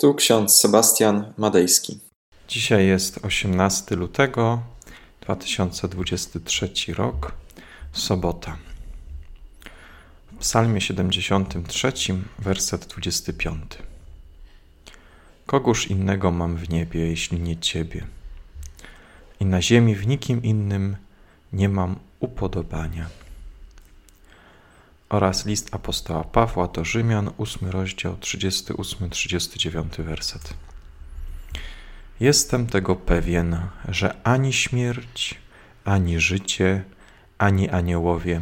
Tu ksiądz Sebastian Madejski. Dzisiaj jest 18 lutego 2023 rok, sobota. W Psalmie 73, werset 25. Kogóż innego mam w niebie, jeśli nie Ciebie? I na ziemi w nikim innym nie mam upodobania. Oraz list apostoła Pawła do Rzymian, 8 rozdział, 38-39 werset. Jestem tego pewien, że ani śmierć, ani życie, ani aniołowie,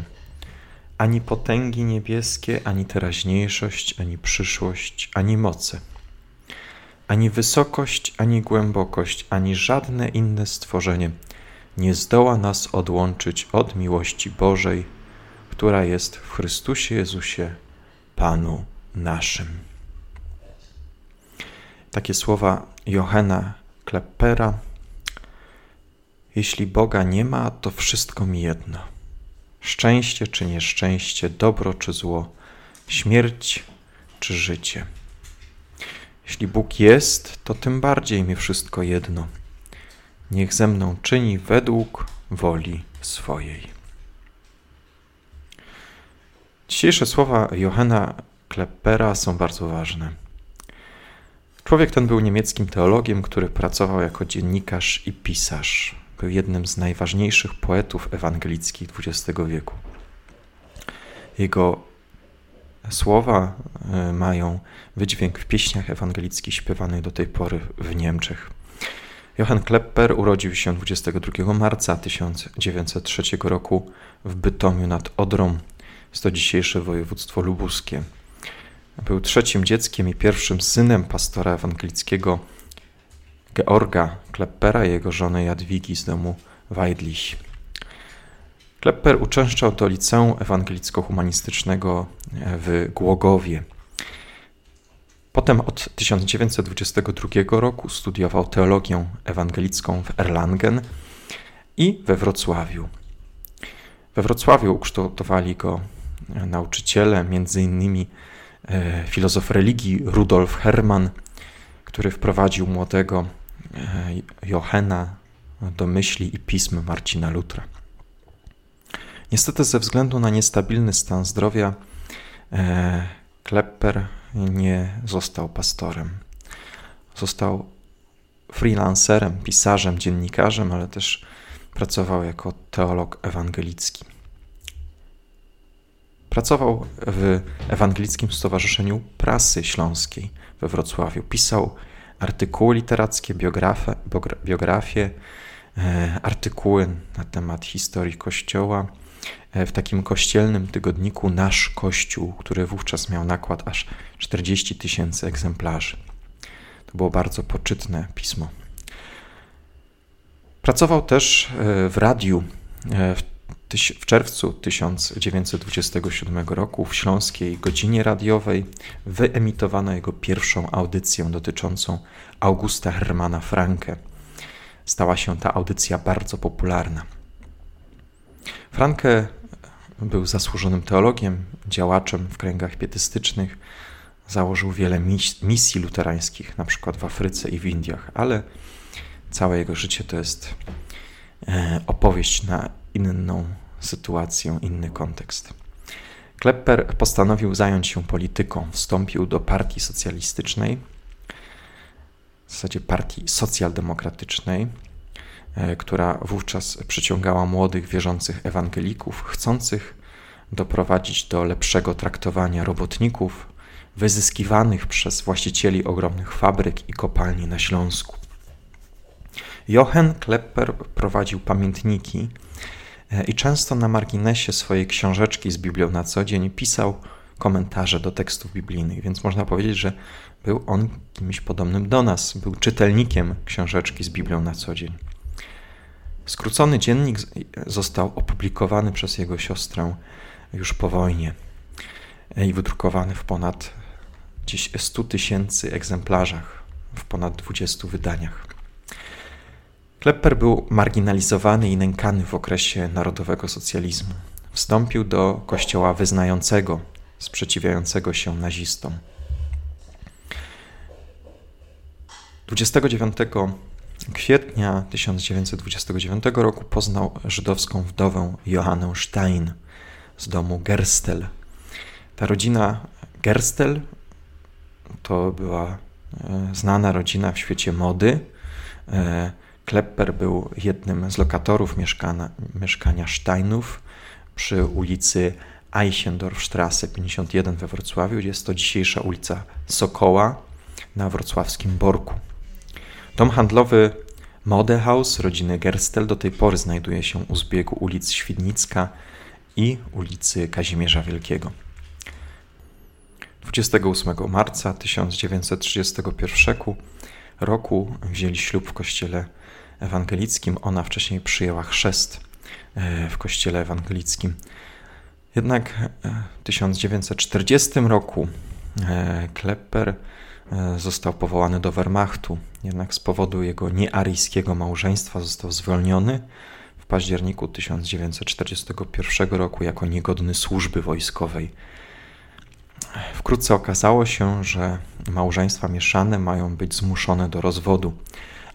ani potęgi niebieskie, ani teraźniejszość, ani przyszłość, ani moce, ani wysokość, ani głębokość, ani żadne inne stworzenie nie zdoła nas odłączyć od miłości Bożej, która jest w Chrystusie Jezusie, Panu naszym. Takie słowa Johana Kleppera. Jeśli Boga nie ma, to wszystko mi jedno. Szczęście czy nieszczęście, dobro czy zło, śmierć czy życie. Jeśli Bóg jest, to tym bardziej mi wszystko jedno. Niech ze mną czyni według woli swojej. Dzisiejsze słowa Johanna Kleppera są bardzo ważne. Człowiek ten był niemieckim teologiem, który pracował jako dziennikarz i pisarz. Był jednym z najważniejszych poetów ewangelickich XX wieku. Jego słowa e, mają wydźwięk w pieśniach ewangelickich śpiewanych do tej pory w Niemczech. Johann Klepper urodził się 22 marca 1903 roku w Bytomiu nad Odrą, jest to dzisiejsze województwo lubuskie. Był trzecim dzieckiem i pierwszym synem pastora ewangelickiego Georga Kleppera i jego żony Jadwigi z domu Weidlich. Klepper uczęszczał do liceum ewangelicko-humanistycznego w Głogowie. Potem od 1922 roku studiował teologię ewangelicką w Erlangen i we Wrocławiu. We Wrocławiu ukształtowali go nauczyciele, między innymi e, filozof religii Rudolf Hermann, który wprowadził młodego e, Johanna do myśli i pism Marcina Lutra. Niestety ze względu na niestabilny stan zdrowia e, Klepper nie został pastorem. Został freelancerem, pisarzem, dziennikarzem, ale też pracował jako teolog ewangelicki. Pracował w Ewangelickim Stowarzyszeniu Prasy Śląskiej we Wrocławiu. Pisał artykuły literackie, biografie, biografie e, artykuły na temat historii Kościoła e, w takim kościelnym tygodniku Nasz Kościół, który wówczas miał nakład aż 40 tysięcy egzemplarzy. To było bardzo poczytne pismo. Pracował też e, w radiu w w czerwcu 1927 roku w Śląskiej Godzinie Radiowej wyemitowano jego pierwszą audycję dotyczącą Augusta Hermana Franke. Stała się ta audycja bardzo popularna. Franke był zasłużonym teologiem, działaczem w kręgach pietystycznych, założył wiele misji luterańskich, na przykład w Afryce i w Indiach, ale całe jego życie to jest e, opowieść na inną sytuację, inny kontekst. Klepper postanowił zająć się polityką. Wstąpił do partii socjalistycznej, w zasadzie partii socjaldemokratycznej, e, która wówczas przyciągała młodych, wierzących ewangelików, chcących doprowadzić do lepszego traktowania robotników wyzyskiwanych przez właścicieli ogromnych fabryk i kopalni na Śląsku. Johann Klepper prowadził pamiętniki i często na marginesie swojej książeczki z Biblią na co dzień pisał komentarze do tekstów biblijnych, więc można powiedzieć, że był on kimś podobnym do nas, był czytelnikiem książeczki z Biblią na co dzień. Skrócony dziennik został opublikowany przez jego siostrę już po wojnie e, i wydrukowany w ponad 100 tysięcy egzemplarzach, w ponad 20 wydaniach. Klepper był marginalizowany i nękany w okresie narodowego socjalizmu. Wstąpił do kościoła wyznającego, sprzeciwiającego się nazistom. 29 kwietnia 1929 roku poznał żydowską wdowę Johannę Stein z domu Gerstel. Ta rodzina Gerstel to była e, znana rodzina w świecie mody. Klepper był jednym z lokatorów mieszkania, mieszkania Steinów przy ulicy Eichendorfstrasse 51 we Wrocławiu. Jest to dzisiejsza ulica Sokoła na wrocławskim Borku. Dom handlowy Modehaus rodziny Gerstel do tej pory znajduje się u zbiegu ulic Świdnicka i ulicy Kazimierza Wielkiego. 28 marca 1931 roku wzięli ślub w kościele ewangelickim. Ona wcześniej przyjęła chrzest e, w kościele ewangelickim. Jednak e, w 1940 roku e, Klepper został powołany do Wehrmachtu. Jednak z powodu jego niearyjskiego małżeństwa został zwolniony w październiku 1941 roku jako niegodny służby wojskowej. Wkrótce okazało się, że małżeństwa mieszane mają być zmuszone do rozwodu,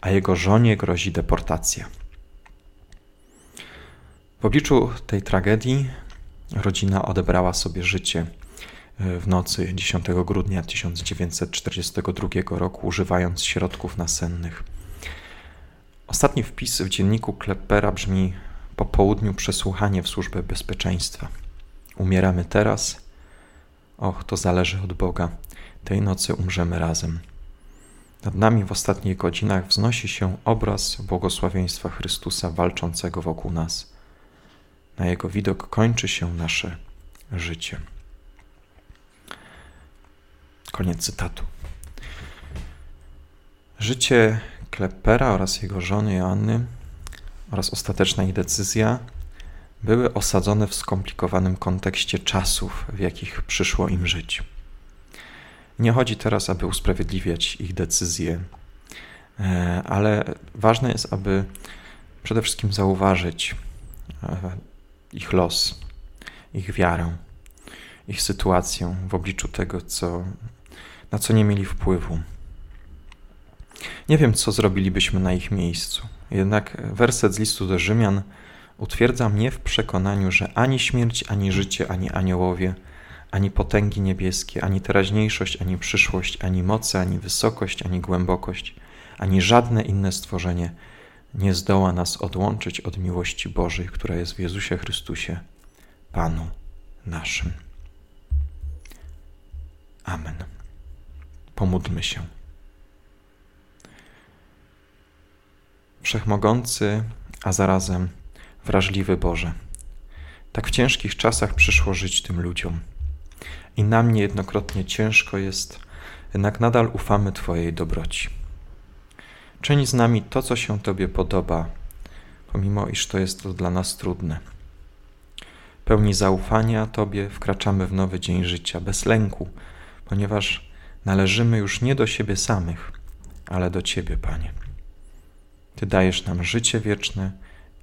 a jego żonie grozi deportacja. W obliczu tej tragedii rodzina odebrała sobie życie w nocy 10 grudnia 1942 roku, używając środków nasennych. Ostatni wpis w dzienniku Kleppera brzmi: Po południu przesłuchanie w służbę bezpieczeństwa. Umieramy teraz. Och, to zależy od Boga. Tej nocy umrzemy razem. Nad nami w ostatnich godzinach wznosi się obraz błogosławieństwa Chrystusa walczącego wokół nas. Na jego widok kończy się nasze życie. Koniec cytatu. Życie Kleppera oraz jego żony Joanny oraz ostateczna ich decyzja były osadzone w skomplikowanym kontekście czasów, w jakich przyszło im żyć. Nie chodzi teraz, aby usprawiedliwiać ich decyzje, e, ale ważne jest, aby przede wszystkim zauważyć e, ich los, ich wiarę, ich sytuację w obliczu tego, co, na co nie mieli wpływu. Nie wiem, co zrobilibyśmy na ich miejscu. Jednak werset z listu do Rzymian utwierdza mnie w przekonaniu, że ani śmierć, ani życie, ani aniołowie, ani potęgi niebieskie, ani teraźniejszość, ani przyszłość, ani moce, ani wysokość, ani głębokość, ani żadne inne stworzenie nie zdoła nas odłączyć od miłości Bożej, która jest w Jezusie Chrystusie, Panu naszym. Amen. Pomódlmy się. Wszechmogący, a zarazem wrażliwy Boże. Tak w ciężkich czasach przyszło żyć tym ludziom. I nam niejednokrotnie ciężko jest, jednak nadal ufamy Twojej dobroci. Czyń z nami to, co się Tobie podoba, pomimo iż to jest to dla nas trudne. Pełni zaufania Tobie wkraczamy w nowy dzień życia, bez lęku, ponieważ należymy już nie do siebie samych, ale do Ciebie, Panie. Ty dajesz nam życie wieczne